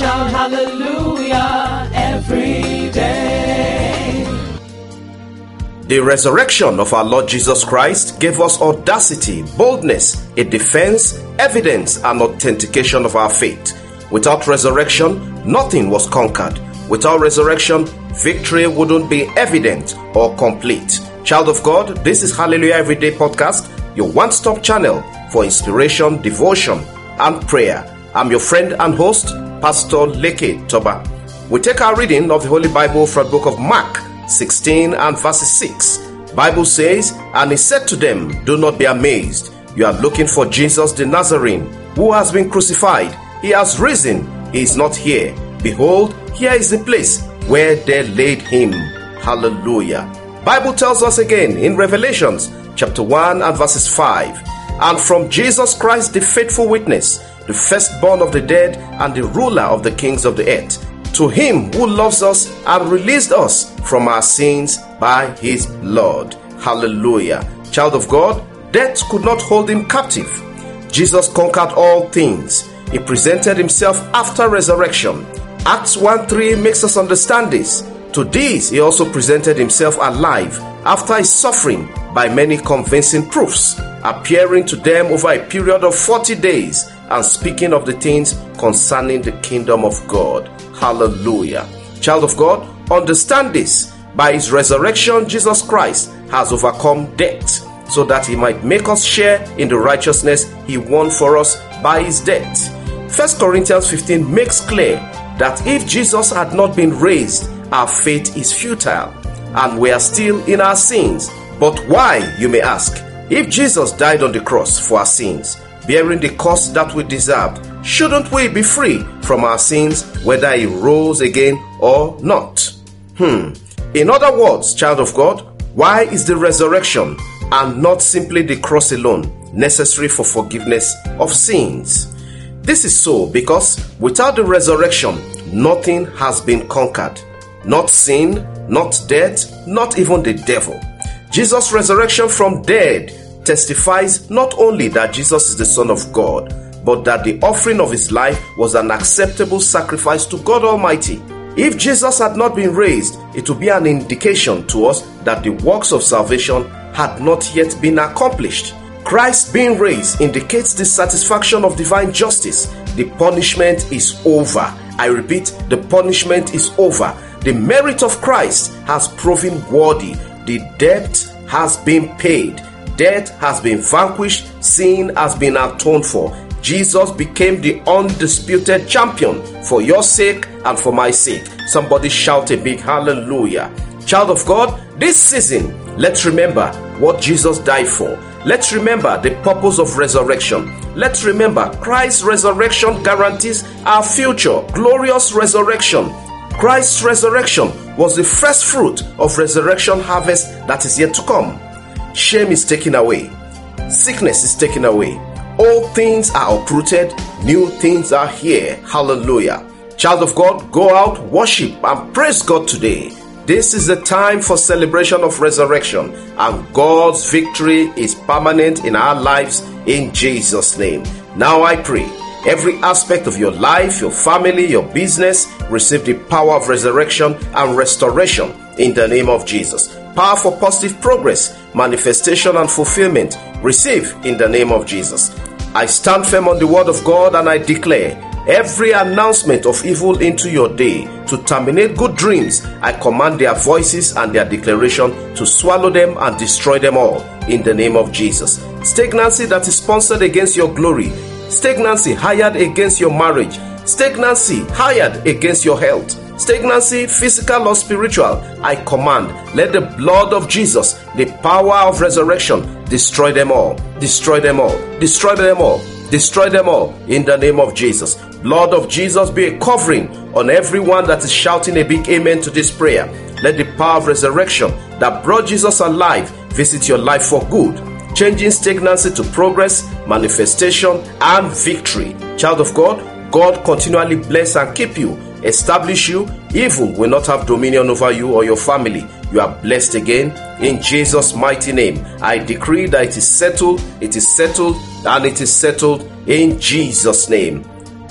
shout hallelujah every day. The resurrection of our Lord Jesus Christ gave us audacity, boldness, a defense, evidence, and authentication of our faith. Without resurrection, nothing was conquered. Without resurrection, victory wouldn't be evident or complete. Child of God, this is Hallelujah Everyday Podcast, your one stop channel for inspiration, devotion, and prayer. I'm your friend and host, Pastor Leke Toba. We take our reading of the Holy Bible from the book of Mark 16 and verses 6. Bible says, And he said to them, Do not be amazed. You are looking for Jesus the Nazarene, who has been crucified. He has risen. He is not here. Behold, here is the place where they laid him. Hallelujah. Bible tells us again in Revelations chapter 1 and verses 5. And from Jesus Christ, the faithful witness, the firstborn of the dead and the ruler of the kings of the earth to him who loves us and released us from our sins by his blood. Hallelujah. Child of God, death could not hold him captive. Jesus conquered all things. He presented himself after resurrection. Acts 1 3 makes us understand this. To these, he also presented himself alive after his suffering by many convincing proofs, appearing to them over a period of 40 days and speaking of the things concerning the kingdom of God. Hallelujah. Child of God, understand this. By his resurrection, Jesus Christ has overcome death so that he might make us share in the righteousness he won for us by his death. 1 Corinthians 15 makes clear that if Jesus had not been raised, our faith is futile and we are still in our sins. But why, you may ask? If Jesus died on the cross for our sins, bearing the cost that we deserved, shouldn't we be free from our sins whether he rose again or not? Hmm. In other words, child of God, why is the resurrection and not simply the cross alone necessary for forgiveness of sins? This is so because without the resurrection, nothing has been conquered. Not sin, not death, not even the devil. Jesus' resurrection from dead testifies not only that Jesus is the Son of God, but that the offering of his life was an acceptable sacrifice to God Almighty. If Jesus had not been raised, it would be an indication to us that the works of salvation had not yet been accomplished. Christ being raised indicates the satisfaction of divine justice. The punishment is over. I repeat, the punishment is over. The merit of Christ has proven worthy. The debt has been paid. Death has been vanquished. Sin has been atoned for. Jesus became the undisputed champion for your sake and for my sake. Somebody shout a big hallelujah. Child of God, this season, let's remember what Jesus died for. Let's remember the purpose of resurrection. Let's remember Christ's resurrection guarantees our future, glorious resurrection. Christ's resurrection was the first fruit of resurrection harvest that is yet to come. Shame is taken away, sickness is taken away, All things are uprooted, new things are here. Hallelujah. Child of God, go out, worship, and praise God today. This is the time for celebration of resurrection, and God's victory is permanent in our lives in Jesus' name. Now I pray every aspect of your life, your family, your business receive the power of resurrection and restoration in the name of Jesus. Power for positive progress, manifestation, and fulfillment receive in the name of Jesus. I stand firm on the word of God and I declare every announcement of evil into your day to terminate good dreams. I command their voices and their declaration to swallow them and destroy them all in the name of Jesus. Stagnancy that is sponsored against your glory, stagnancy hired against your marriage, stagnancy hired against your health stagnancy, physical or spiritual, I command, let the blood of Jesus, the power of resurrection, destroy them all, destroy them all, destroy them all, destroy them all in the name of Jesus. Blood of Jesus be a covering on everyone that is shouting a big amen to this prayer. Let the power of resurrection that brought Jesus alive visit your life for good, changing stagnancy to progress, manifestation, and victory. Child of God, God continually bless and keep you establish you, evil will not have dominion over you or your family. You are blessed again in Jesus' mighty name. I decree that it is settled, it is settled, and it is settled in Jesus' name.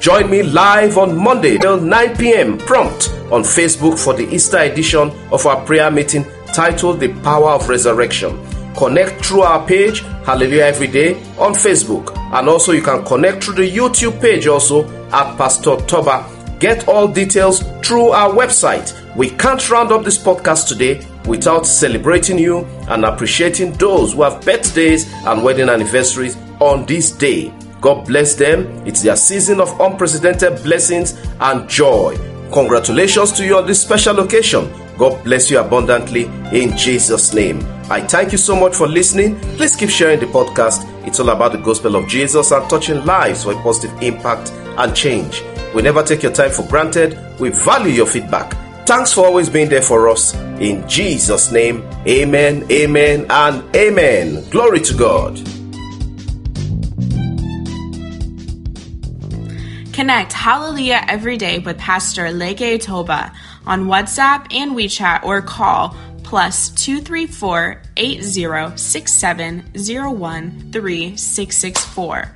Join me live on Monday till 9 p.m. prompt on Facebook for the Easter edition of our prayer meeting titled The Power of Resurrection. Connect through our page, Hallelujah Every Day, on Facebook. And also you can connect through the YouTube page also at Pastor Toba. Get all details through our website. We can't round up this podcast today without celebrating you and appreciating those who have birthdays and wedding anniversaries on this day. God bless them. It's their season of unprecedented blessings and joy. Congratulations to you on this special occasion. God bless you abundantly in Jesus' name. I thank you so much for listening. Please keep sharing the podcast. It's all about the gospel of Jesus and touching lives for a positive impact and change. We never take your time for granted. We value your feedback. Thanks for always being there for us. In Jesus' name, amen, amen, and amen. Glory to God. Connect Hallelujah every day with Pastor Leke Toba on WhatsApp and WeChat or call plus 234 8067 3664